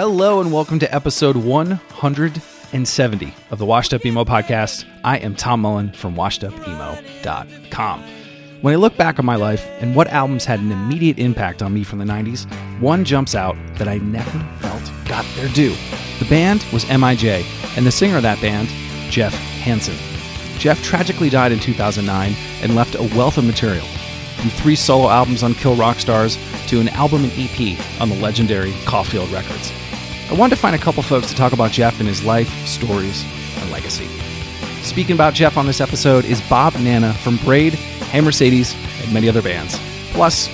Hello and welcome to episode 170 of the Washed Up Emo podcast. I am Tom Mullen from washedupemo.com. When I look back on my life and what albums had an immediate impact on me from the 90s, one jumps out that I never felt got their due. The band was MIJ, and the singer of that band, Jeff Hanson. Jeff tragically died in 2009 and left a wealth of material, from three solo albums on Kill Rock Stars to an album and EP on the legendary Caulfield Records. I wanted to find a couple folks to talk about Jeff and his life, stories, and legacy. Speaking about Jeff on this episode is Bob Nanna from Braid, Hey Mercedes, and many other bands. Plus,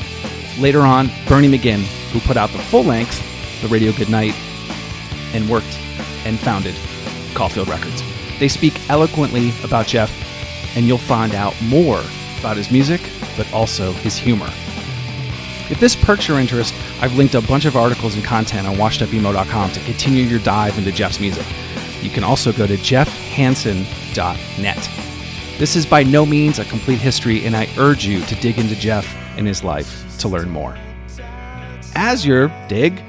later on, Bernie McGinn, who put out the full length, The Radio Goodnight, and worked and founded Caulfield Records. They speak eloquently about Jeff, and you'll find out more about his music, but also his humor. If this perks your interest, I've linked a bunch of articles and content on washedupemo.com to continue your dive into Jeff's music. You can also go to jeffhanson.net. This is by no means a complete history, and I urge you to dig into Jeff and his life to learn more. As you dig,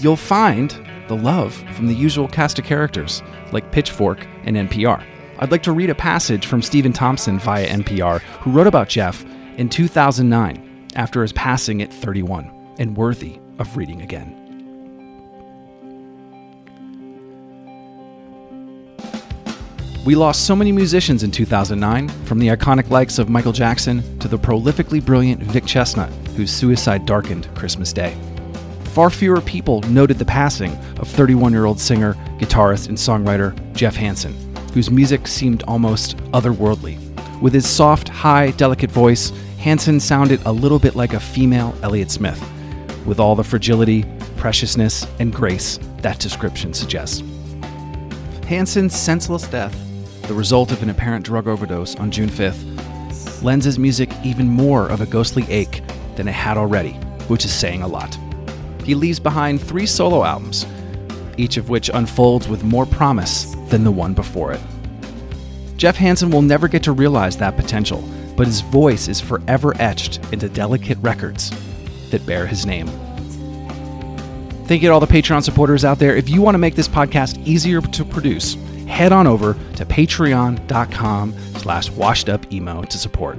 you'll find the love from the usual cast of characters like Pitchfork and NPR. I'd like to read a passage from Stephen Thompson via NPR, who wrote about Jeff in 2009 after his passing at 31 and worthy of reading again. We lost so many musicians in 2009, from the iconic likes of Michael Jackson to the prolifically brilliant Vic Chesnutt, whose suicide darkened Christmas Day. Far fewer people noted the passing of 31 year old singer, guitarist, and songwriter Jeff Hanson, whose music seemed almost otherworldly. With his soft, high, delicate voice, Hanson sounded a little bit like a female Elliott Smith, with all the fragility, preciousness, and grace that description suggests. Hanson's senseless death, the result of an apparent drug overdose on June 5th, lends his music even more of a ghostly ache than it had already, which is saying a lot. He leaves behind three solo albums, each of which unfolds with more promise than the one before it. Jeff Hanson will never get to realize that potential but his voice is forever etched into delicate records that bear his name. Thank you to all the Patreon supporters out there. If you want to make this podcast easier to produce, head on over to patreon.com slash washedupemo to support.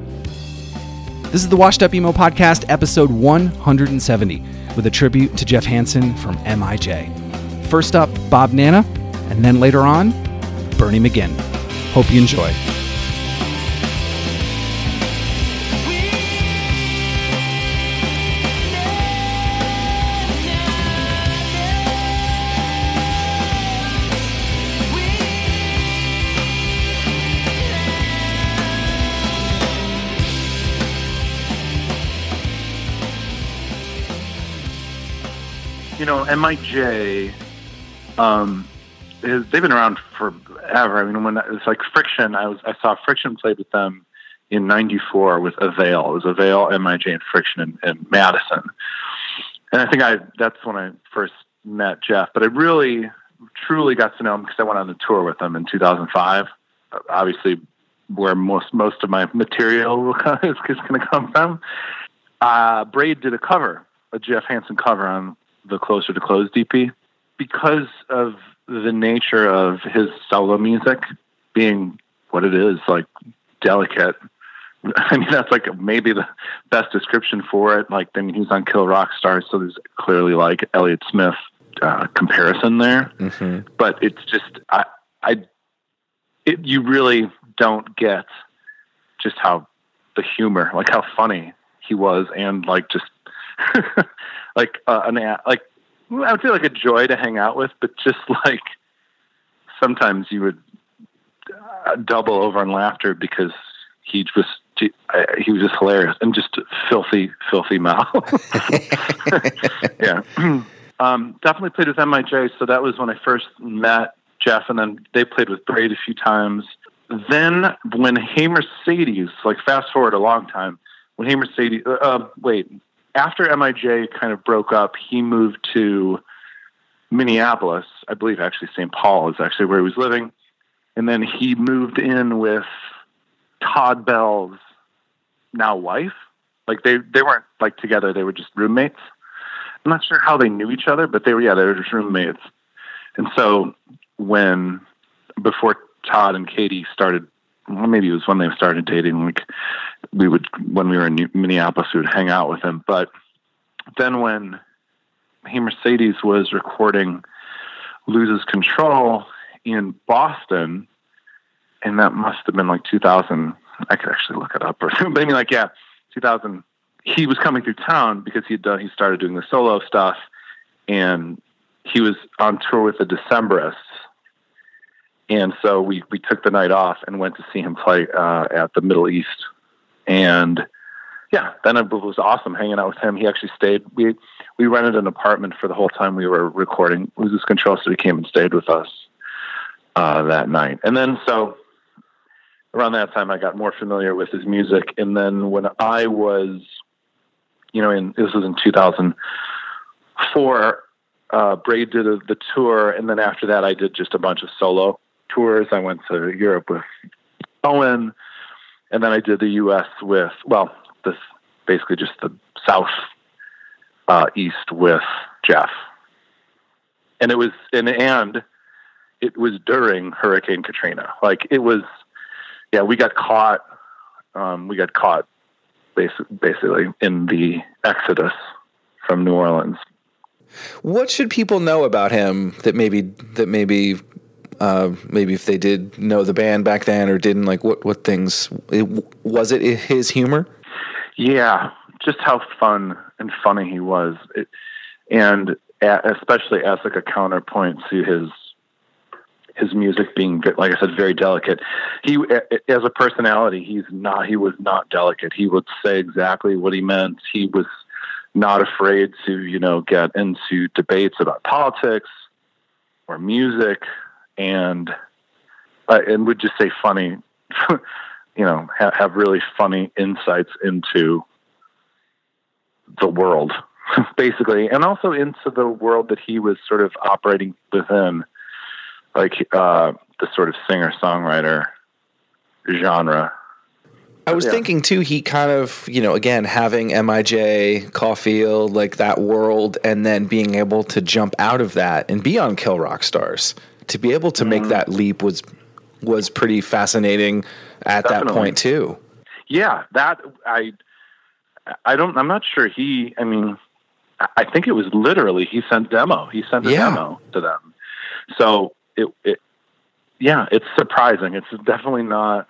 This is the Washed Up Emo Podcast, episode 170, with a tribute to Jeff Hanson from MIJ. First up, Bob Nanna, and then later on, Bernie McGinn. Hope you enjoy. You know, MIJ, um, is, they've been around forever. I mean, when it's like Friction, I was I saw Friction played with them in '94 with Avail. It was Avail, MIJ, and Friction in, Madison. And I think I that's when I first met Jeff. But I really, truly got to know him because I went on the tour with him in 2005. Obviously, where most most of my material is, is going to come from. Uh, Braid did a cover, a Jeff Hanson cover on the Closer to Closed EP because of the nature of his solo music being what it is, like delicate. I mean, that's like maybe the best description for it. Like, I mean, he's on Kill Rock Stars, so there's clearly like Elliott Smith uh, comparison there. Mm-hmm. But it's just, I, I, it, you really don't get just how the humor, like how funny he was, and like just like uh, an like I would say like a joy to hang out with, but just like sometimes you would uh, double over in laughter because he was he was just hilarious and just filthy, filthy mouth. yeah, um, definitely played with MIJ. So that was when I first met Jeff, and then they played with Braid a few times. Then when Hey Mercedes, like fast forward a long time, when Hey Mercedes, uh, uh wait, after MIJ kind of broke up, he moved to Minneapolis. I believe actually St. Paul is actually where he was living. And then he moved in with Todd Bell's now wife. Like they, they weren't like together, they were just roommates. I'm not sure how they knew each other, but they were, yeah, they were just roommates. And so when, before Todd and Katie started, well, maybe it was when they started dating, like we would, when we were in Minneapolis, we would hang out with him. But then when Hey Mercedes was recording Loses Control in Boston, and that must have been like 2000. I could actually look it up, or mean, like, yeah, 2000. He was coming through town because he'd done. He started doing the solo stuff, and he was on tour with the Decemberists. And so we we took the night off and went to see him play uh, at the Middle East, and yeah, then it was awesome hanging out with him. He actually stayed. We we rented an apartment for the whole time we were recording Loses Control, so he came and stayed with us uh, that night. And then so around that time, I got more familiar with his music. And then when I was, you know, in this was in 2004, uh, Braid did a, the tour, and then after that, I did just a bunch of solo tours. I went to Europe with Owen, and then I did the U.S. with well this basically just the south uh, east with Jeff, and it was and and it was during Hurricane Katrina. Like it was, yeah, we got caught. Um, we got caught basically, basically in the exodus from New Orleans. What should people know about him that maybe that maybe uh, maybe if they did know the band back then or didn't like what what things it, was it his humor yeah, just how fun and funny he was, it, and especially as like a counterpoint to his his music being like I said very delicate. He as a personality, he's not he was not delicate. He would say exactly what he meant. He was not afraid to, you know, get into debates about politics or music and uh, and would just say funny you know, ha- have really funny insights into the world, basically, and also into the world that he was sort of operating within, like uh, the sort of singer songwriter genre. I was yeah. thinking too, he kind of, you know, again, having MIJ, Caulfield, like that world, and then being able to jump out of that and be on Kill Rock Stars. To be able to mm-hmm. make that leap was was pretty fascinating at Definitely. that point too. Yeah, that I I don't I'm not sure he I mean I think it was literally he sent demo. He sent a yeah. demo to them. So it it yeah, it's surprising. It's definitely not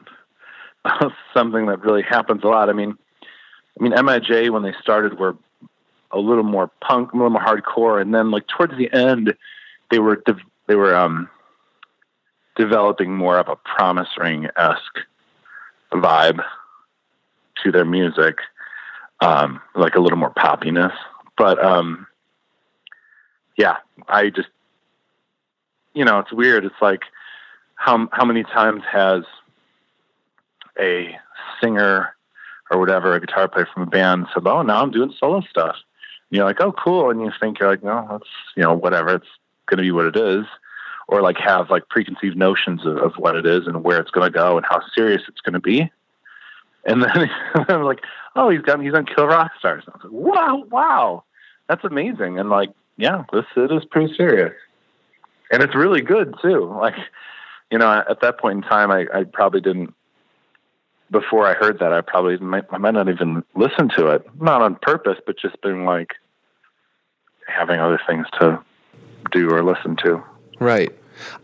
something that really happens a lot. I mean I mean MIJ when they started were a little more punk, a little more hardcore and then like towards the end they were they were um developing more of a promise ring esque vibe to their music, um, like a little more poppiness. But um, yeah, I just you know it's weird. It's like how how many times has a singer or whatever, a guitar player from a band said, "Oh, now I'm doing solo stuff." And you're like, "Oh, cool," and you think you're like, "No, that's you know whatever. It's going to be what it is." Or like have like preconceived notions of, of what it is and where it's going to go and how serious it's going to be. And then I'm like, oh, he's got he's on Kill Rock Stars. I was like, wow, wow, that's amazing. And like, yeah, this it is pretty serious, and it's really good too. Like, you know, at that point in time, I, I probably didn't before I heard that, I probably might, I might not even listen to it, not on purpose, but just being like having other things to do or listen to. Right.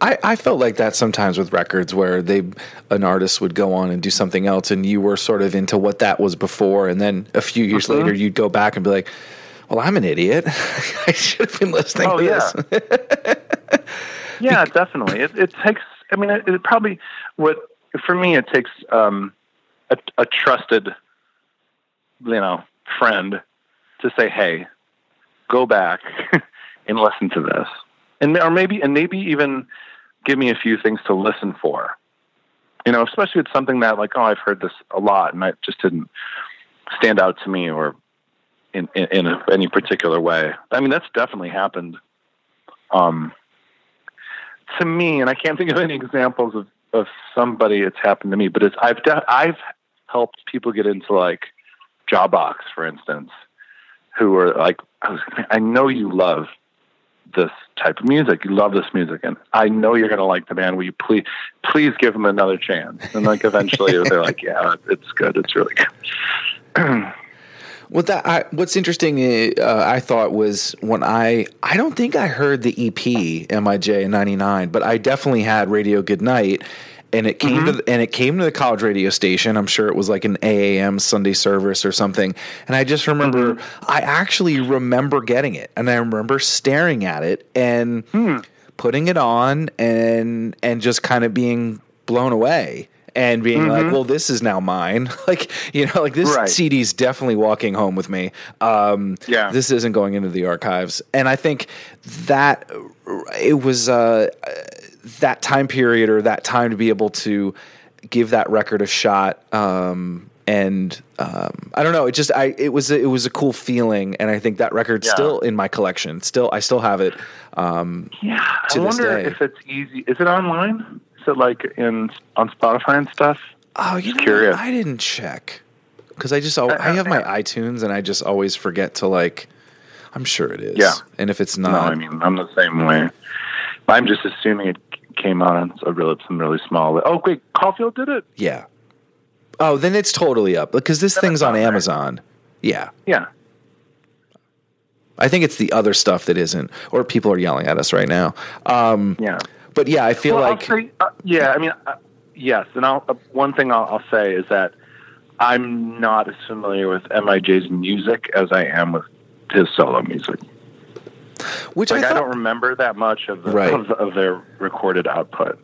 I, I felt like that sometimes with records where they an artist would go on and do something else and you were sort of into what that was before and then a few years Mhm. later you'd go back and be like, Well, I'm an idiot. I should have been listening Oh, to yeah. this. Yeah, definitely. It, it takes. I mean, it, it probably what for me it takes um, a, a trusted, you know, friend to say, "Hey, go back and listen to this," and or maybe and maybe even give me a few things to listen for. You know, especially with something that like, oh, I've heard this a lot, and it just didn't stand out to me or in in, in a, any particular way. I mean, that's definitely happened. Um, to me, and I can't think of any examples of, of somebody it's happened to me, but it's I've de- I've helped people get into like Jawbox, for instance, who are like, I, was, I know you love this type of music, you love this music, and I know you're going to like the band. Will you please please give them another chance? And like eventually they're like, yeah, it's good, it's really good. Well, that I, what's interesting, uh, I thought was when I I don't think I heard the EP Mij '99, but I definitely had Radio Goodnight, and it came to the, and it came to the college radio station. I'm sure it was like an AAM Sunday service or something, and I just remember I actually remember getting it, and I remember staring at it and putting it on and and just kind of being blown away. And being like, well, this is now mine. like, you know, like this Right. CD's definitely walking home with me. Um, Yeah. This isn't going into the archives. And I think that it was uh, that time period or that time to be able to give that record a shot. Um, and um, I don't know. It just I it was a, it was a cool feeling, and I think that record's Yeah. still in my collection. Still, I still have it. Um, Yeah, to I this wonder day. if it's easy. Is it online? Is it like in on Spotify and stuff? oh, you know, curious. I didn't check because I just al- I have my iTunes, and I just always forget to like. I'm sure it is. Yeah. And if it's No, not, I mean I'm the same way. I'm just assuming it came out on a really some really small. Oh wait, Caulfield did it. Yeah. Oh, then it's totally up because this thing's on there. Amazon. Yeah. Yeah, I think it's the other stuff that isn't, or people are yelling at us right now. Um, yeah. but yeah, I feel Well, like say, uh, yeah. I mean, uh, yes. And I'll, uh, one thing I'll, I'll say is that I'm not as familiar with Mij's music as I am with his solo music. Which Like I I, don't remember that much of the, Right. of, of their recorded output.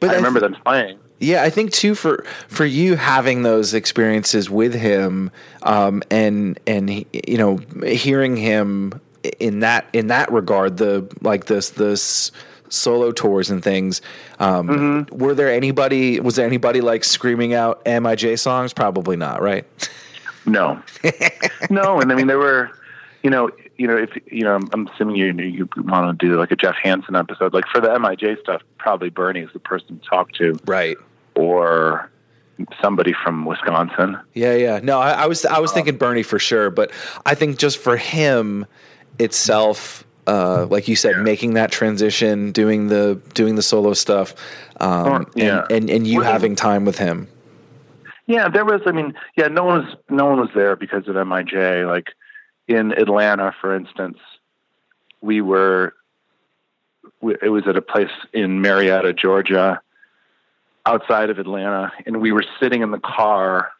but I remember th- them playing. Yeah, I think too for for you having those experiences with him, um, and and he- you know hearing him in that in that regard, the like this this solo tours and things. Um, Mm-hmm. Were there anybody? Was there anybody like screaming out Mij songs? Probably not, right? No, no, and I mean there were, you know, you know, if you know, I'm, I'm assuming you you want to do like a Jeff Hanson episode, like for the Mij stuff, probably Bernie is the person to talk to, Right. or somebody from Wisconsin. Yeah, yeah. No, I, I was I was thinking Bernie for sure, but I think just for him itself, uh, like you said, Yeah. making that transition, doing the doing the solo stuff, um, Or- yeah. and, and and you having time with him. Yeah, there was. I mean, yeah, no one was no one was there because of Mij. Like in Atlanta, for instance, we were. It was at a place in Marietta, Georgia, outside of Atlanta, and we were sitting in the car,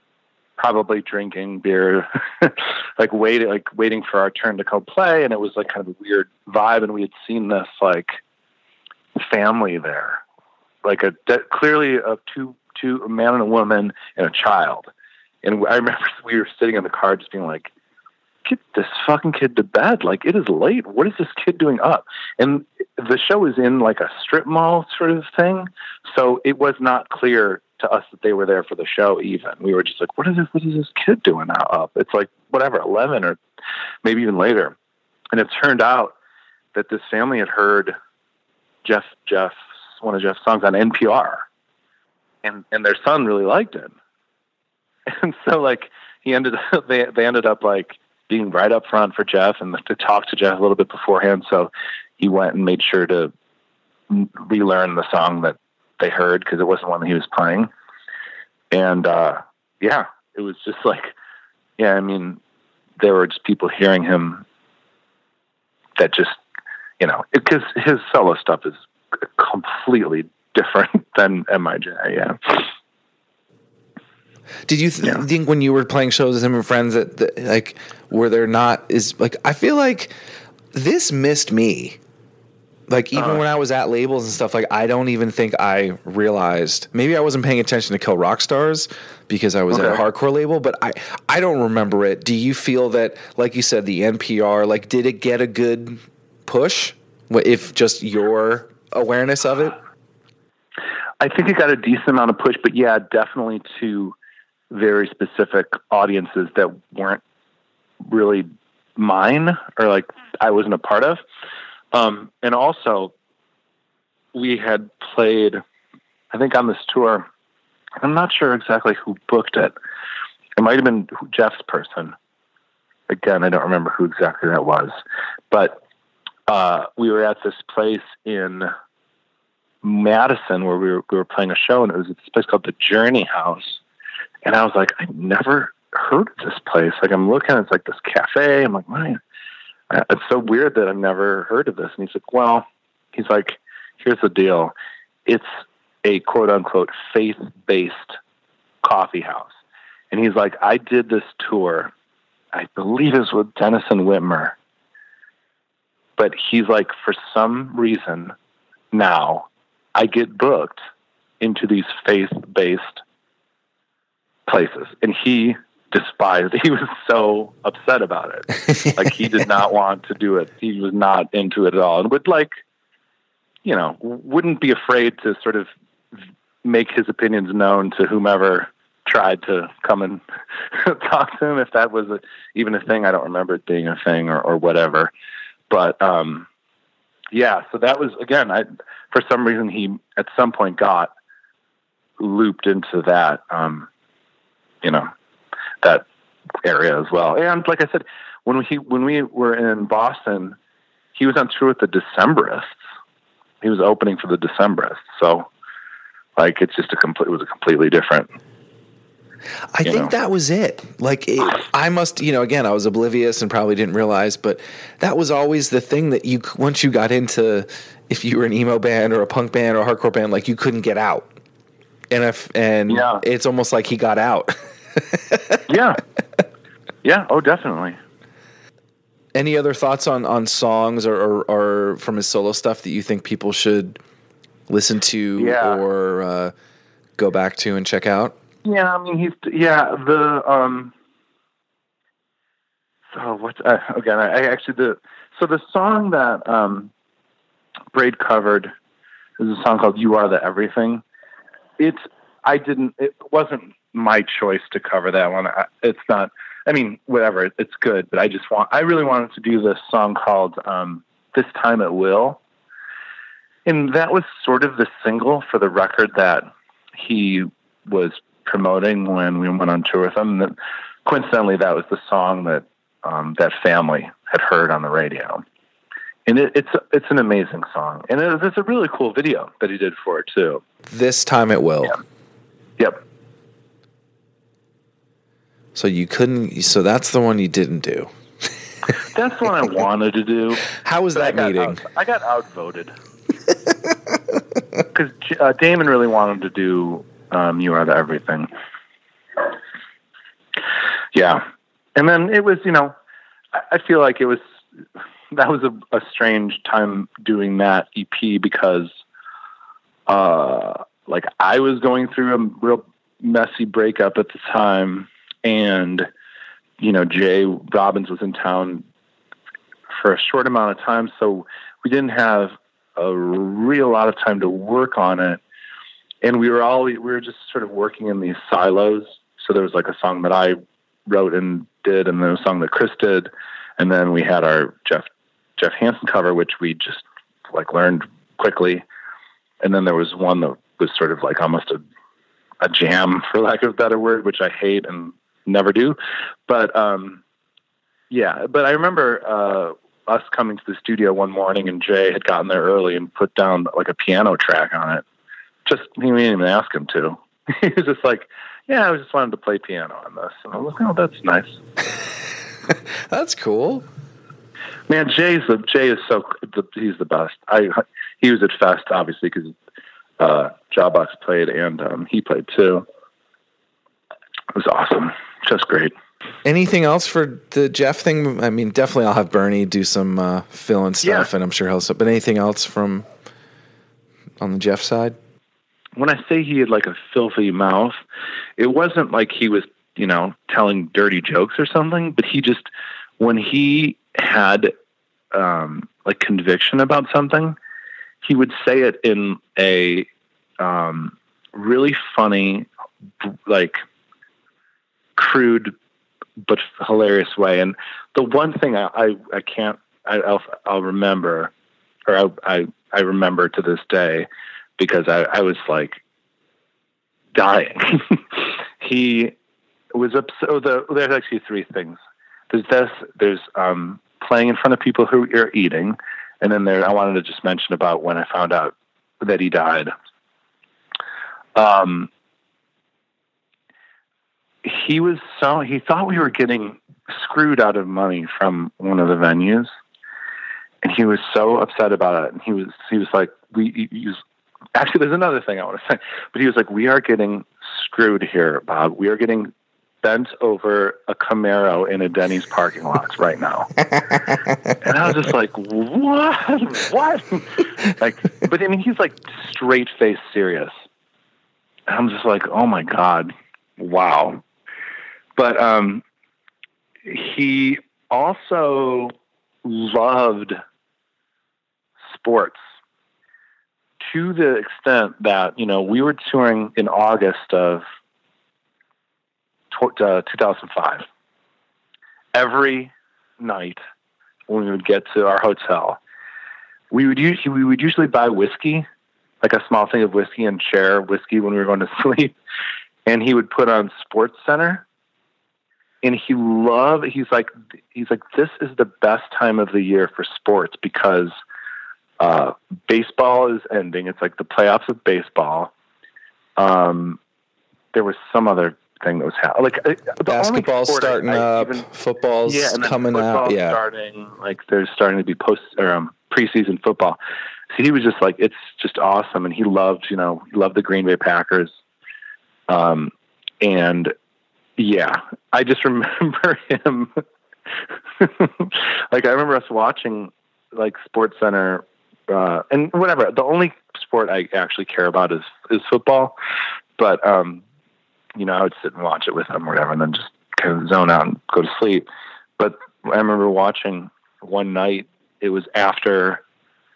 probably drinking beer, like waiting, like waiting for our turn to go play, and it was like kind of a weird vibe, and we had seen this like family there, like a de- clearly of two two a man and a woman and a child. And I remember we were sitting in the car just being like, "Get this fucking kid to bed! Like it is late. What is this kid doing up?" And the show is in like a strip mall sort of thing, so it was not clear to us that they were there for the show. Even we were just like, "What is this? What is this kid doing up?" It's like whatever, eleven or maybe even later. And it turned out that this family had heard Jeff Jeff's one of Jeff's songs on NPR, and and their son really liked it, and so like he ended up they they ended up like being right up front for Jeff and to talk to Jeff a little bit beforehand. So he went and made sure to relearn the song that they heard because it wasn't one that he was playing. and uh, yeah, it was just like, yeah, I mean, there were just people hearing him that just, you know, because his solo stuff is completely different than Mij. Yeah. Did you th- yeah. think when you were playing shows with him and friends that, that like were there not is like I feel like this missed me like even uh, when I was at labels and stuff, like I don't even think I realized. Maybe I wasn't paying attention to Kill Rock Stars because I was okay. at a hardcore label, but I I don't remember it. Do you feel that, like you said, the NPR, like did it get a good push? If just your awareness of it, I think it got a decent amount of push, but yeah, definitely to very specific audiences that weren't really mine or like I wasn't a part of. Um, and also, we had played, I think, on this tour. I'm not sure exactly who booked it. It might have been Jeff's person. Again, I don't remember who exactly that was. But uh, we were at this place in Madison where we were, we were playing a show, and it was this place called the Journey House. And I was like, I never heard of this place. Like, I'm looking, it's like this cafe. I'm like, man, uh, it's so weird that I've never heard of this. And he's like, well, he's like, here's the deal. It's a quote unquote faith based coffee house. And he's like, I did this tour, I believe it's with Denison Witmer. But he's like, for some reason now, I get booked into these faith based places. And he despised. it. He was so upset about it. like he did not want to do it. He was not into it at all, and would like, you know, wouldn't be afraid to sort of make his opinions known to whomever tried to come and talk to him. If that was a, even a thing, I don't remember it being a thing or, or whatever. But um, yeah, so that was again. I for some reason he at some point got looped into that. Um, you know, that area as well. And like I said, when we when we were in Boston, he was on tour with the Decemberists. He was opening for the Decemberists. So, like, it's just a complete. It was a completely different. I think know. that was it. Like, it, I must, you know, again, I was oblivious and probably didn't realize, but that was always the thing that you once you got into, if you were an emo band or a punk band or a hardcore band, like you couldn't get out. And if and yeah. it's almost like he got out. yeah. Yeah. Oh, definitely. Any other thoughts on, on songs or, or, or, from his solo stuff that you think people should listen to yeah. or uh, go back to and check out? Yeah, I mean, he's yeah the um. So what's uh, again? I, I actually the so the song that um, Braid covered is a song called "You Are the Everything." It's I didn't. It wasn't my choice to cover that one. It's not. I mean, whatever. It's good, but I just want. I really wanted to do this song called um, "This Time It Will," and that was sort of the single for the record that he was promoting when we went on tour with him. And coincidentally, that was the song that um, that family had heard on the radio. And it, it's it's an amazing song, and it, it's a really cool video that he did for it too. This time it will. Yeah. Yep. So you couldn't. So that's the one you didn't do. that's the one I wanted to do. How was that I meeting? Out, I got outvoted because uh, Damon really wanted to do um, "You Are the Everything." Yeah, and then it was. You know, I, I feel like it was. That was a, a strange time doing that EP because, uh, like I was going through a real messy breakup at the time and you know Jay Robbins was in town for a short amount of time, so we didn't have a real lot of time to work on it, and we were all we were just sort of working in these silos. So there was like a song that I wrote and did, and then a song that Chris did, and then we had our Jeff Jeff Hanson cover, which we just like learned quickly, and then there was one that was sort of like almost a a jam, for lack of a better word, which I hate. And never do. But um, yeah, but I remember uh, us coming to the studio one morning and Jay had gotten there early and put down like a piano track on it. Just he didn't even ask him to. he was just like, yeah, I just wanted to play piano on this. And I was like, oh, that's nice. That's cool. Man, Jay's the Jay is so the, he's the best. I he was at Fest obviously because uh, Jawbox played and um, he played too. It was awesome, just great. Anything else for the Jeff thing? I mean, definitely I'll have Bernie do some uh, filling stuff, Yeah. and I'm sure he'll. But anything else from on the Jeff side? when I say he had like a filthy mouth, it wasn't like he was, you know, telling dirty jokes or something, but he just, when he had um, like conviction about something, he would say it in a um, really funny, like crude but hilarious way. And the one thing I, I, I can't, I, I'll, I'll remember, or I, I, I remember to this day, because I, I was like dying. he was up. So the, there's actually three things. There's this. There's um, playing in front of people who are eating, and then there. I wanted to just mention about when I found out that he died. Um, he was so he thought we were getting screwed out of money from one of the venues, and he was so upset about it. And he was he was like we he, was actually there's another thing I want to say, but he was like, "We are getting screwed here, Bob. We are getting bent over a Camaro in a Denny's parking lot right now." and I was just like, "What? What?" like, but I mean, he's like straight face serious. And I'm just like, "Oh my god, wow." But um, he also loved sports to the extent that you know we were touring in August of uh, 2005. Every night when we would get to our hotel, we would usually we would usually buy whiskey, like a small thing of whiskey, and share whiskey when we were going to sleep. And he would put on Sports Center, and he loved. He's like he's like this is the best time of the year for sports because uh, baseball is ending. It's like the playoffs of baseball. Um, there was some other thing that was happening. Like I- starting I up, even- football's yeah, coming out. Yeah, starting. Like there's starting to be post or um, preseason football. So he was just like, it's just awesome, and he loved, you know, he loved the Green Bay Packers. Um, and yeah, I just remember him. like I remember us watching like Sports Center uh, and whatever. The only sport I actually care about is is football, but um, you know, I would sit and watch it with him or whatever, and then just kind of zone out and go to sleep. But I remember watching one night. It was after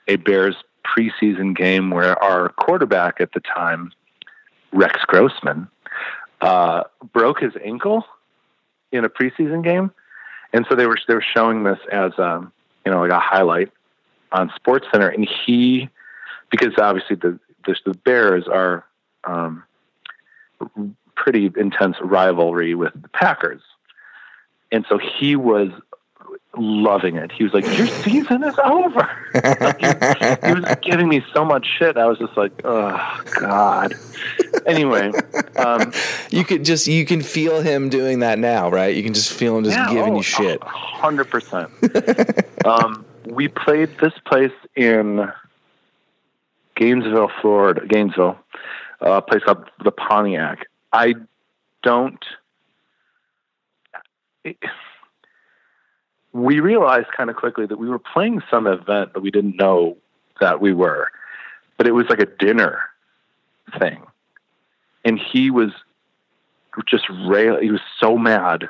a Bears preseason game where our quarterback at the time, Rex Grossman, uh, broke his ankle in a preseason game, and so they were they were showing this as um, you know like a highlight on Sports Center, and he because obviously the the, the Bears are um, pretty intense rivalry with the Packers, and so he was loving it. He was like, "Your season is over." Like, he, he was giving me so much shit. I was just like, "Oh God." Anyway, um, you could just you can feel him doing that now, right? You can just feel him just Yeah, giving oh, you shit. Hundred percent. Um, we played this place in Gainesville, Florida. Gainesville, a place called the Pontiac. I don't. We realized kind of quickly that we were playing some event that we didn't know that we were, but it was like a dinner thing, and he was just rail. He was so mad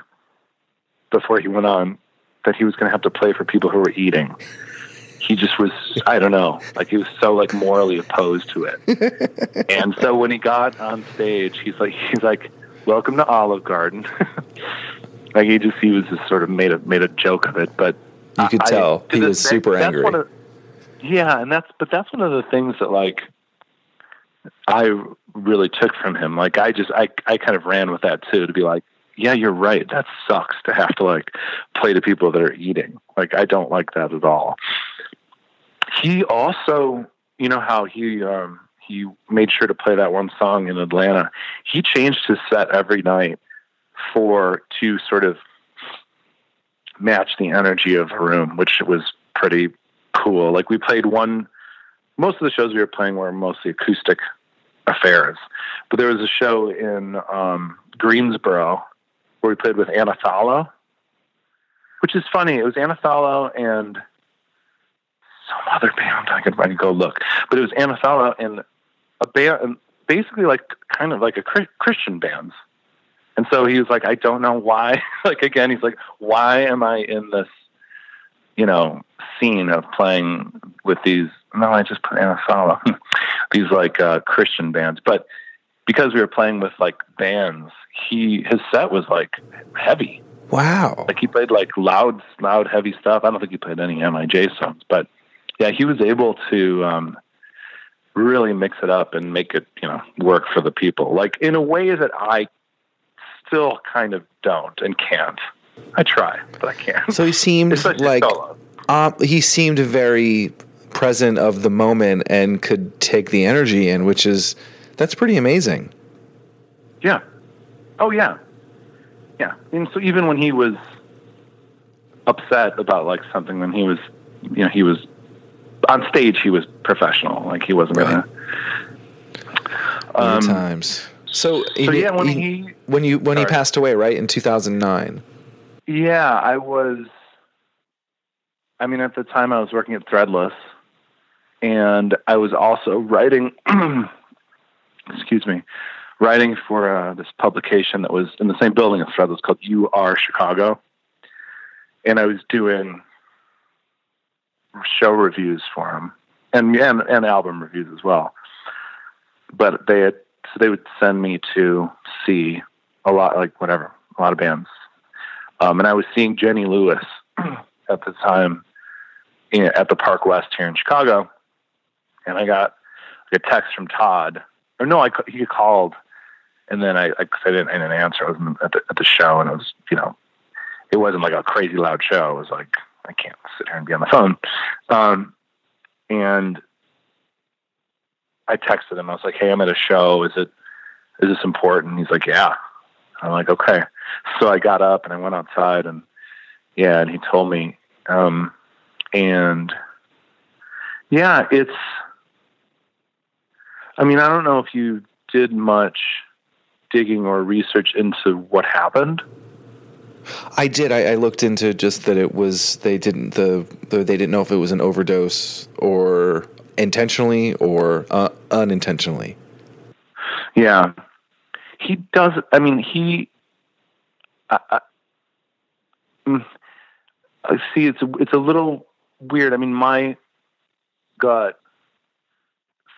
before he went on that he was going to have to play for people who were eating. He just was, I don't know, like he was so like morally opposed to it. and so when he got on stage, he's like, he's like, "Welcome to Olive Garden." like he just, he was just sort of made a made a joke of it, but You could I- tell to he was day- super angry. of- yeah, and that's but that's one of the things that like I really took from him. Like I just I I kind of ran with that too to be like, yeah, you're right. That sucks to have to like play to people that are eating. Like I don't like that at all. He also, you know how he um he made sure to play that one song in Atlanta. He changed his set every night for to sort of match the energy of the room, which was pretty cool. Like we played one. Most of the shows we were playing were mostly acoustic affairs, but there was a show in um, Greensboro where we played with Anathallo, which is funny. It was Anathallo and some other band. I could, I could go look, but it was Anathallo and a band, basically like kind of like a Christian bands. And so he was like, I don't know why. like again, he's like, why am I in this, you know, scene of playing with these? No, I just put Thalo. these like uh, Christian bands, but because we were playing with like bands, he his set was like heavy. Wow! Like he played like loud, loud, heavy stuff. I don't think he played any Mij songs, but yeah, he was able to um, really mix it up and make it you know work for the people. Like in a way that I still kind of don't and can't. I try, but I can't. So he seemed like um, he seemed very present of the moment and could take the energy in, which is that's pretty amazing. Yeah. Oh yeah. Yeah. And so even when he was upset about like something, when he was, you know, he was on stage, he was professional. Like he wasn't right. gonna. Um, times. So, so he, yeah, when he, he, when you when sorry. he passed away, right in two thousand nine. Yeah, I was. I mean, at the time, I was working at Threadless, and I was also writing. excuse me, writing for uh, this publication that was in the same building as Threadless called UR Chicago, and I was doing show reviews for him and and, and album reviews as well. But they had so they would send me to see a lot like whatever a lot of bands, um, and I was seeing Jenny Lewis at the time in, at the Park West here in Chicago, and I got a text from Todd, or no, I he called, and then I I, I didn't I didn't answer. I was at the at the show, and it was you know, it wasn't like a crazy loud show. It was like I can't sit here and be on the phone, um, and I texted him. I was like, "Hey, I'm at a show. Is it is this important?" He's like, "Yeah." I'm like, "Okay." So I got up and I went outside and yeah, and he told me, um, and yeah, it's I mean, I don't know if you did much digging or research into what happened. I did. I, I, looked into just that it was they didn't the, the, they didn't know if it was an overdose or intentionally or uh, unintentionally. Yeah, he does. I mean, he. I, mm, I see. It's it's a little weird. I mean, my gut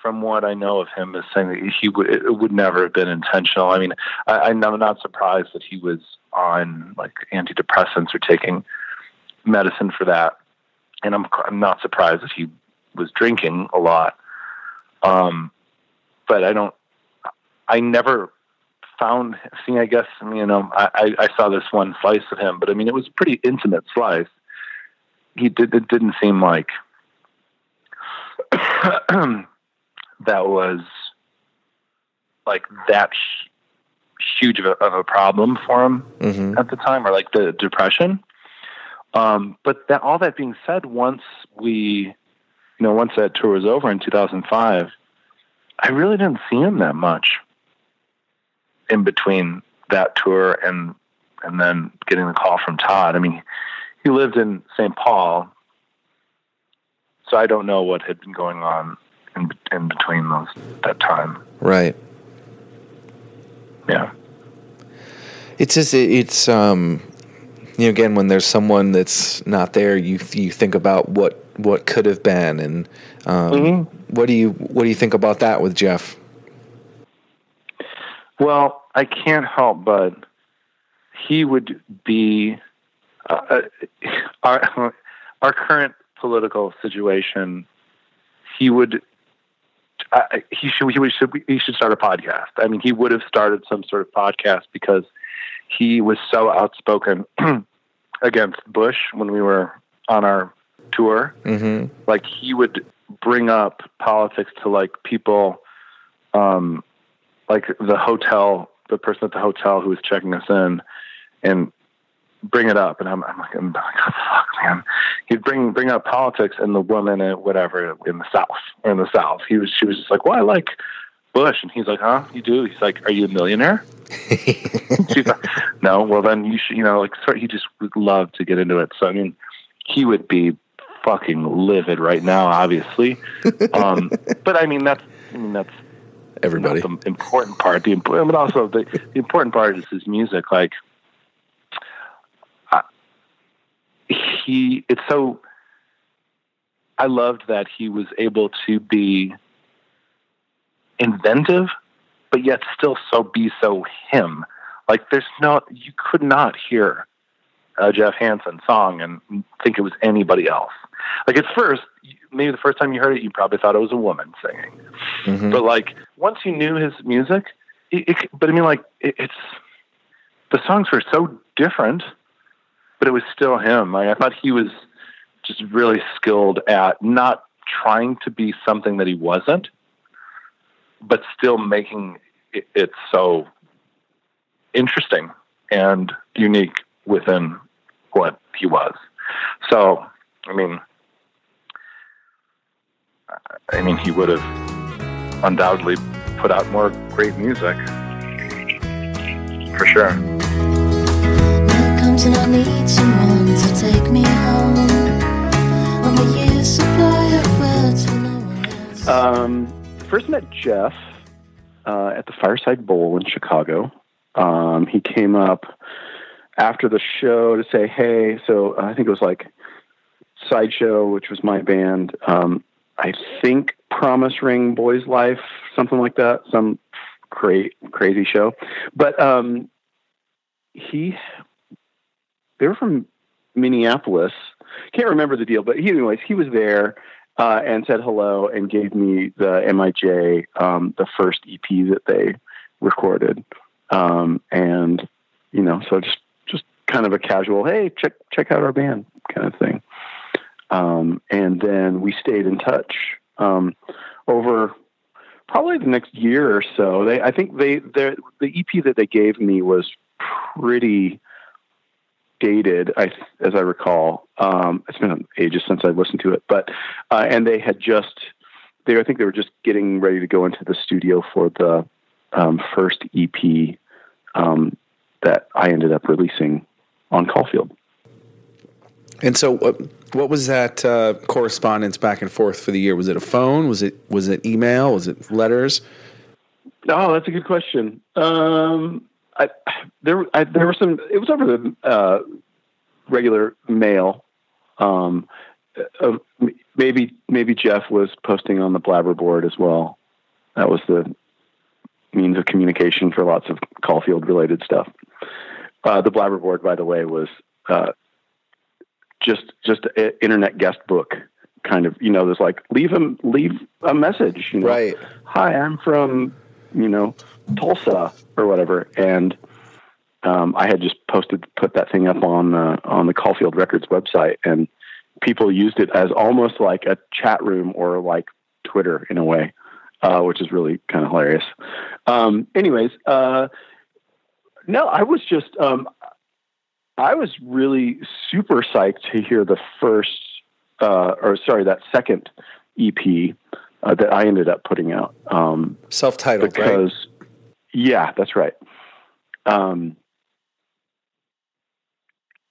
from what I know of him, is saying that he would it would never have been intentional. I mean, I, I'm not surprised that he was on like antidepressants or taking medicine for that, and I'm I'm not surprised that he was drinking a lot. Um, but I don't. I never found. See, I guess you know. I, I saw this one slice of him, but I mean, it was a pretty intimate slice. He did. It didn't seem like that was like that huge of a, of a problem for him mm-hmm. at the time, or like the depression. Um, but that all that being said, once we, you know, once that tour was over in 2005, I really didn't see him that much in between that tour and and then getting the call from Todd. I mean, he lived in St. Paul, so I don't know what had been going on in, in between those that time. Right. Yeah. It's just it's um you know again when there's someone that's not there you you think about what what could have been and um, mm-hmm. what do you what do you think about that with Jeff? Well, I can't help but he would be uh, our our current political situation. He would I, he should he should he should start a podcast. I mean, he would have started some sort of podcast because he was so outspoken against Bush when we were on our tour. Mm-hmm. Like he would bring up politics to like people um, like the hotel, the person at the hotel who was checking us in, and bring it up, and I'm, I'm like, I'm like, oh, fuck, man. He'd bring bring up politics and the woman and whatever in the South or in the South. He was she was just like, well, I like Bush, and he's like, huh? You do? He's like, are you a millionaire? She's like, no. Well, then you should, you know, like, sort he just would love to get into it. So I mean, he would be fucking livid right now, obviously. Um, but I mean, that's I mean that's Everybody. the important part. The important, but also the, the important part is his music. Like I, he, it's so. I loved that he was able to be inventive, but yet still so be so him. Like there's no, you could not hear a Jeff Hanson song and think it was anybody else. Like at first, maybe the first time you heard it, you probably thought it was a woman singing. Mhm. But like once you knew his music, it, it, but I mean, like it, it's the songs were so different, but it was still him. Like, I thought he was just really skilled at not trying to be something that he wasn't, but still making it, it so interesting and unique within what he was. So, I mean, I mean, he would have undoubtedly put out more great music for sure. When comes and I need someone to take me home. On the year's supply of words for no one else. Um, first met Jeff uh, at the Fireside Bowl in Chicago. Um, he came up after the show to say, "Hey," so uh, I think it was like Sideshow, which was my band. Um, I think Promise Ring Boys Life, something like that, some cra- crazy show. But um, he, they were from Minneapolis. Can't remember the deal, but he, anyways, he was there uh, and said hello and gave me the Mij, um, the first EP that they recorded, um, and you know, so just kind of a casual, hey, check check out our band kind of thing. Um, and then we stayed in touch um, over probably the next year or so. They, I think they, the EP that they gave me was pretty dated, I, as I recall. Um, it's been ages since I listened to it, but uh, and they had just they, I think they were just getting ready to go into the studio for the um, first EP um, that I ended up releasing on Caulfield. And so, what, what was that uh, correspondence back and forth for the year? Was it a phone? Was it was it email? Was it letters? Oh, that's a good question. Um, I, there, I, there were some. It was over the uh, regular mail. Um, uh, maybe, maybe Jeff was posting on the Blabber board as well. That was the means of communication for lots of Caulfield related stuff. Uh, the Blabber board, by the way, was uh, just just an internet guest book kind of. You know, there's like leave him leave a message. You know, Right. hi, I'm from, you know, Tulsa or whatever. And um, I had just posted, put that thing up on uh, on the Caulfield Records website, and people used it as almost like a chat room or like Twitter in a way, uh, which is really kind of hilarious. Um, anyways, uh, no, I was just, um, I was really super psyched to hear the first, uh, or sorry, that second EP uh, that I ended up putting out. Um, Self titled, right? because yeah, that's right. Um,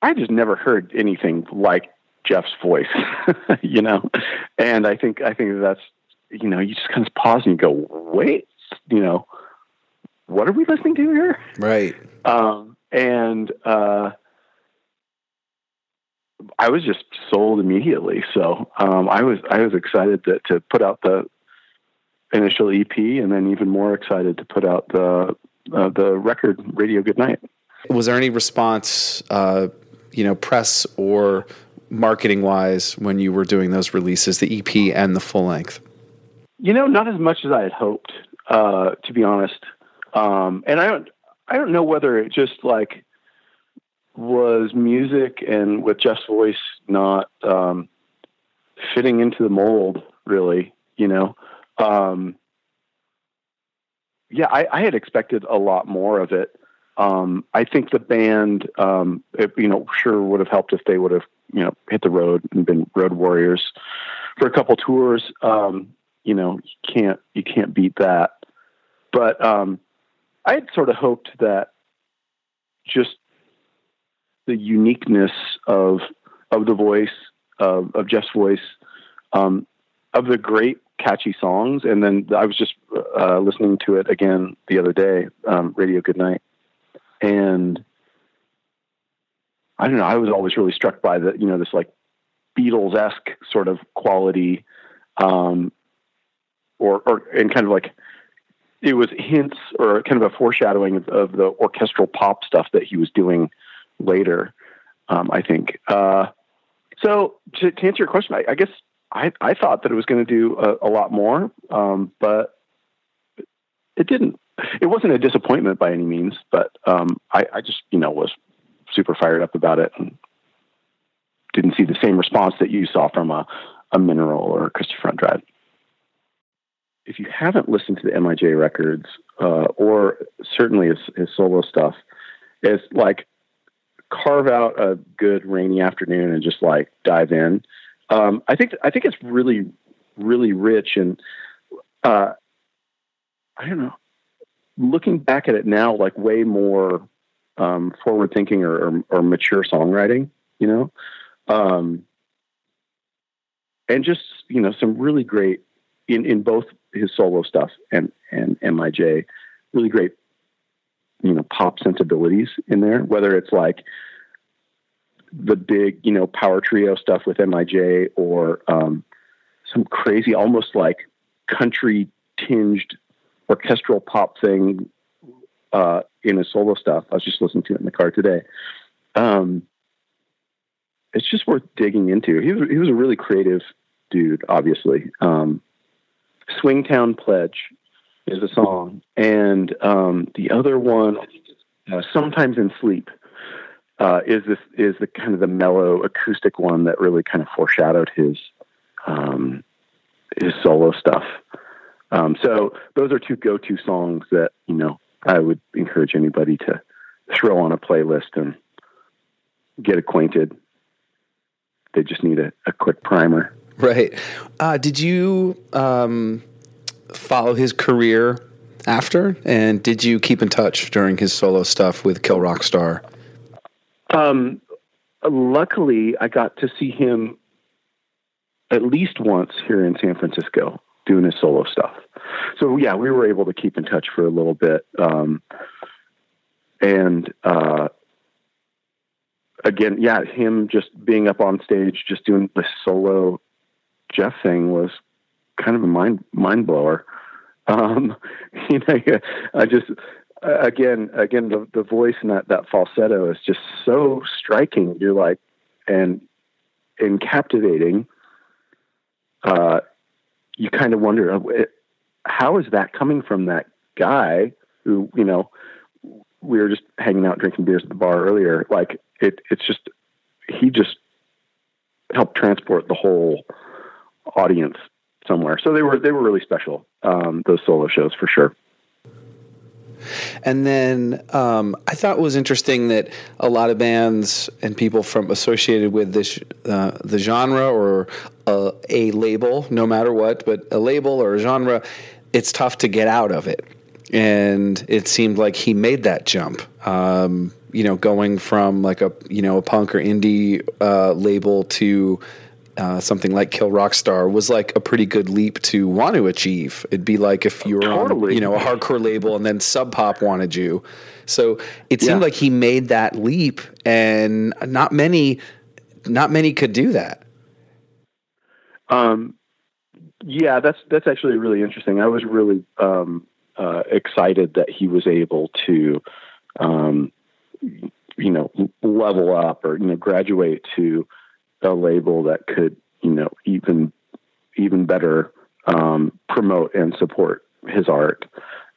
I just never heard anything like Jeff's voice, you know, and I think I think that's you know you just kind of pause and you go, wait, you know, what are we listening to here? Right. um, and uh, I was just sold immediately. So um, I was I was excited to, to put out the initial EP, and then even more excited to put out the uh, the record Radio Goodnight. Was there any response, uh, you know, press or marketing wise, when you were doing those releases, the EP and the full length? You know, not as much as I had hoped, uh, to be honest. Um, and I don't, I don't know whether it just like was music and with Jeff's voice not um, fitting into the mold, really. You know, um, yeah, I, I had expected a lot more of it. Um, I think the band, um, it, you know, sure would have helped if they would have, you know, hit the road and been road warriors for a couple tours. Um, you know, you can't you can't beat that. But um, I had sort of hoped that just the uniqueness of of the voice of, of Jeff's voice, um, of the great catchy songs, and then I was just uh, listening to it again the other day, um, Radio Goodnight, and I don't know. I was always really struck by the you know this like Beatles esque sort of quality, um, or or and kind of like it was hints or kind of a foreshadowing of, of the orchestral pop stuff that he was doing later. Um, I think. Uh, so to, to, answer your question, I, I, guess I, I thought that it was going to do a, a, lot more, um, but it didn't. It wasn't a disappointment by any means, but um, I, I, just you know was super fired up about it and didn't see the same response that you saw from a, a mineral or Christie Front Drive if you haven't listened to the MIJ records, uh, or certainly his, his solo stuff, is like carve out a good rainy afternoon and just like dive in. Um, I think I think it's really really rich and uh, I don't know. Looking back at it now, like way more um, forward thinking or, or, or, mature songwriting, you know, um, and just you know some really great in in both his solo stuff and and MIJ, really great, you know, pop sensibilities in there. Whether it's like the big, you know, power trio stuff with MIJ or um, some crazy, almost like country tinged orchestral pop thing uh, in his solo stuff. I was just listening to it in the car today. Um, it's just worth digging into. He was he was a really creative dude, obviously. Um, Swingtown Pledge is a song, and um, the other one, uh, sometimes in sleep, uh, is this is the kind of the mellow acoustic one that really kind of foreshadowed his um, his solo stuff. Um, so those are two go-to songs that you know I would encourage anybody to throw on a playlist and get acquainted. They just need a, a quick primer. Right. Uh, did you um, follow his career after? And did you keep in touch during his solo stuff with Kill Rock Star? Um, luckily, I got to see him at least once here in San Francisco doing his solo stuff. So yeah, we were able to keep in touch for a little bit. Um, and uh, again, yeah, him just being up on stage, just doing the solo Jeff thing was kind of a mind mind blower. Um, you know, I just again again the the voice and that that falsetto is just so striking. You're like and and captivating. Uh, you kind of wonder uh, how is that coming from that guy who you know we were just hanging out drinking beers at the bar earlier. Like it, it's just he just helped transport the whole audience somewhere. So they were they were really special. Um, those solo shows for sure. And then um, I thought it was interesting that a lot of bands and people from associated with this uh, the genre or a, a, label, no matter what, but a label or a genre, it's tough to get out of it. And it seemed like he made that jump. Um, you know, going from like a you know a punk or indie uh, label to uh, something like Kill Rockstar was like a pretty good leap to want to achieve. It'd be like if you were totally. on, you know, a hardcore label and then Sub Pop wanted you. So it seemed yeah. like he made that leap, and not many, not many could do that. Um, yeah, that's that's actually really interesting. I was really um, uh, excited that he was able to, um, you know, level up or you know graduate to a label that could, you know, even even better um, promote and support his art.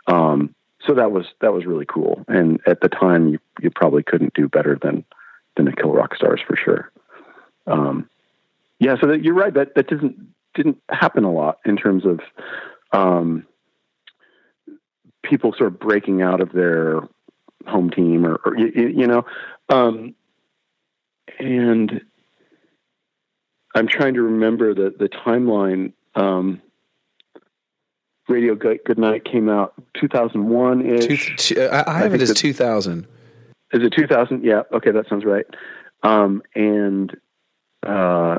Um, so that was that was really cool. And at the time, you you probably couldn't do better than than the Kill Rock Stars for sure. Um, yeah, so that, you're right. That that doesn't didn't happen a lot in terms of um, people sort of breaking out of their home team or, or you, you know, um, and I'm trying to remember the the timeline. Um, Radio Good, Good Night came out 2001 Two, ish. I, I have it think as that- 2000. Is it 2000? Yeah. Okay, that sounds right. Um, and uh,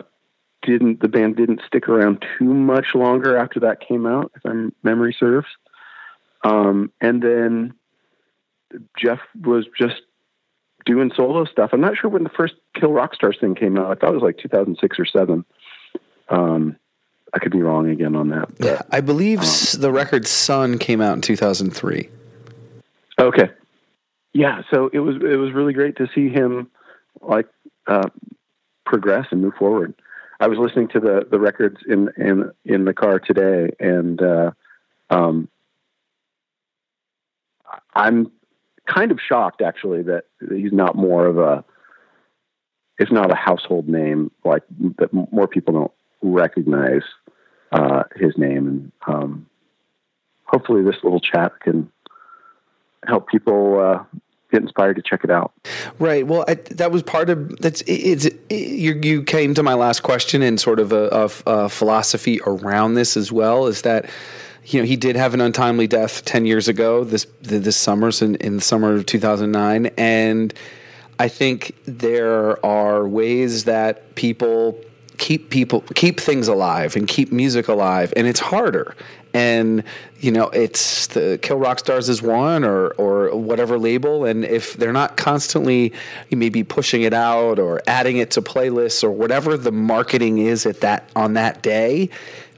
didn't the band didn't stick around too much longer after that came out, if my memory serves. Um, and then Jeff was just doing solo stuff. I'm not sure when the first Kill Rock Stars thing came out. I thought it was like 2006 or seven. Um, I could be wrong again on that. But, I believe s the record Sun came out in 2003. Okay. Yeah, so it was it was really great to see him like uh, progress and move forward. I was listening to the the records in in in the car today, and uh, um, I'm kind of shocked actually that he's not more of a it's not a household name like that more people don't recognize uh, his name and um, hopefully this little chat can help people uh, get inspired to check it out. Right. Well, I, that was part of that's. it- It's it, you. You came to my last question and sort of a, a, a philosophy around this as well. Is that you know he did have an untimely death ten years ago. This this summer, so in, in the summer of two thousand nine, and I think there are ways that people keep people keep things alive and keep music alive, and it's harder. And you know, it's the Kill Rock Stars is one, or or whatever label, and if they're not constantly maybe pushing it out or adding it to playlists or whatever the marketing is at that on that day,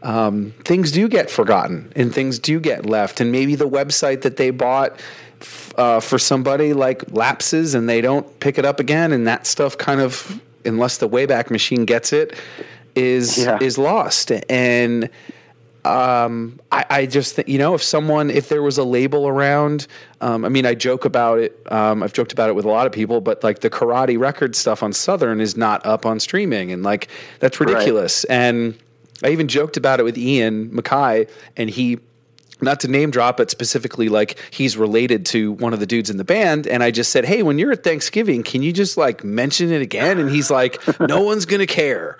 um, things do get forgotten and things do get left, and maybe the website that they bought uh, for somebody like lapses and they don't pick it up again, and that stuff kind of, unless the Wayback Machine gets it, is Yeah. is lost. And um, I, I just think you know if someone if there was a label around, um, I mean I joke about it. Um, I've joked about it with a lot of people, but like the karate record stuff on Southern is not up on streaming, and like that's ridiculous. And I even joked about it with Ian MacKaye, and he not to name drop, but specifically like he's related to one of the dudes in the band. And I just said, Hey, when you're at Thanksgiving, can you just like mention it again? And he's like, No one's gonna care.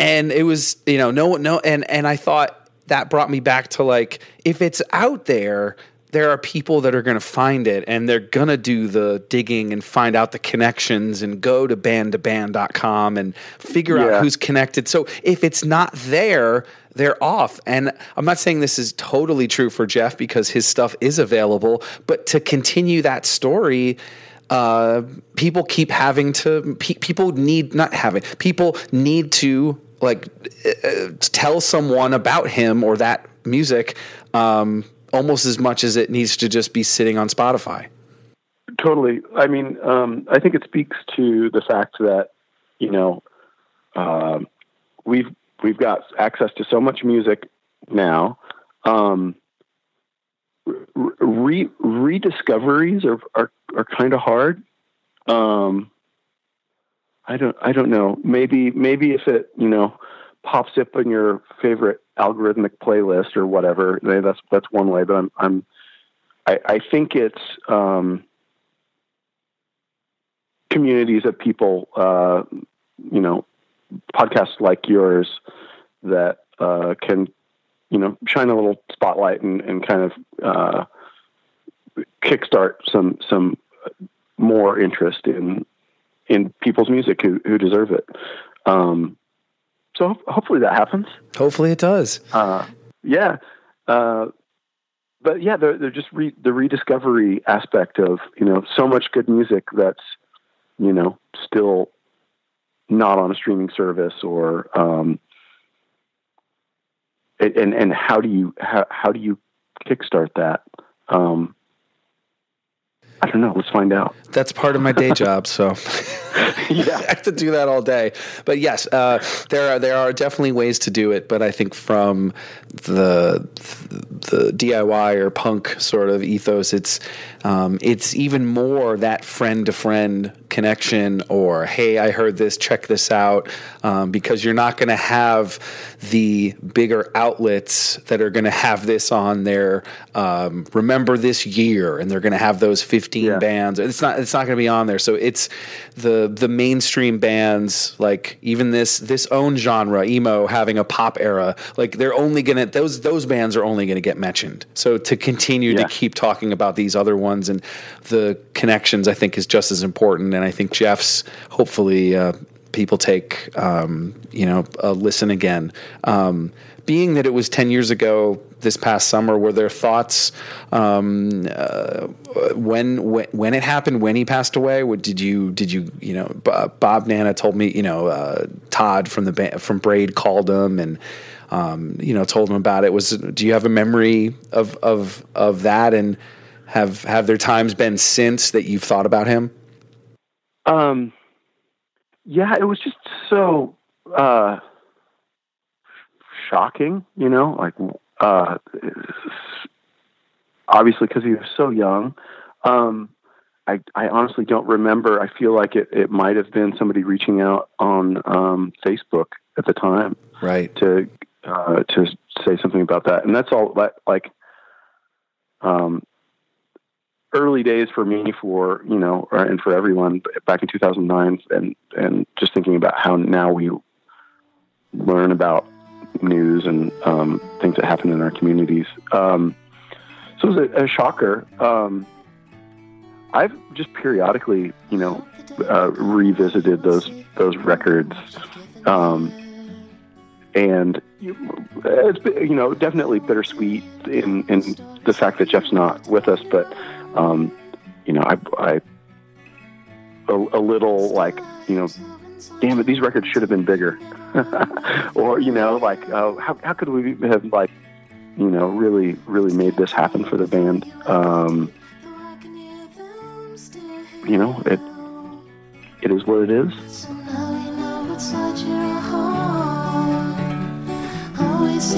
And it was, you know, no one no and and I thought that brought me back to like, if it's out there, there are people that are going to find it and they're going to do the digging and find out the connections and go to bandtoband.com and figure out who's connected. So if it's not there, they're off. And I'm not saying this is totally true for Jeff because his stuff is available, but to continue that story, uh, people keep having to, pe- people need, not having, people need to like uh, tell someone about him or that music um, almost as much as it needs to just be sitting on Spotify. Totally. I mean, um, I think it speaks to the fact that you know um, we've we've got access to so much music now. Um, re rediscoveries are are, are kind of hard. Um, I don't I don't know. Maybe maybe if it you know pops up in your favorite algorithmic playlist or whatever, that's that's one way. But I'm I'm I, I think it's um, communities of people, uh, you know, podcasts like yours that uh, can, you know, shine a little spotlight and, and kind of uh, kickstart some some more interest in in people's music who who deserve it. Um, so ho- hopefully that happens. Hopefully it does. Uh, yeah. Uh, but yeah, they're, they're just re- the rediscovery aspect of, you know, so much good music that's, you know, still not on a streaming service or, um, and, and, and how do you, how, how do you kickstart that? Um, I don't know. Let's find out. That's part of my day job, so Yeah. I have to do that all day. But yes, uh, there are there are definitely ways to do it. But I think from the the DIY or punk sort of ethos, it's um, it's even more that friend to friend connection or hey i heard this check this out um, because you're not going to have the bigger outlets that are going to have this on their um, remember this year and they're going to have those 15 Yeah. bands it's not it's not going to be on there so it's the the mainstream bands like even this this own genre emo having a pop era like they're only going to those those bands are only going to get mentioned so to continue Yeah. to keep talking about these other ones and the connections i think is just as important and i think jeff's hopefully uh, people take um, you know a listen again. Um, being that it was 10 years ago this past summer were there thoughts um, uh, when, when when it happened when he passed away what did you did you you know bob nanna told me you know uh, todd from the from braid called him and um, you know told him about it. Was do you have a memory of of of that? And have have there times been since that you've thought about him Um, yeah, it was just so uh, shocking, you know, like uh, obviously because he was so young. Um, I, I honestly don't remember. I feel like it, it might have been somebody reaching out on um, Facebook at the time right to uh, to say something about that, and that's all. That like um, early days for me, for you know, and for everyone back in 2009, and and just thinking about how now we learn about news and um, things that happen in our communities. Um, so it was a, a shocker. Um, I've just periodically, you know, uh, revisited those those records. Um, and it's you know definitely bittersweet in in the fact that Jeff's not with us, but um, you know I I a, a little like you know, damn it, these records should have been bigger, or you know like uh, how how could we have like you know really really made this happen for the band? Um, you know it it is what it is. Always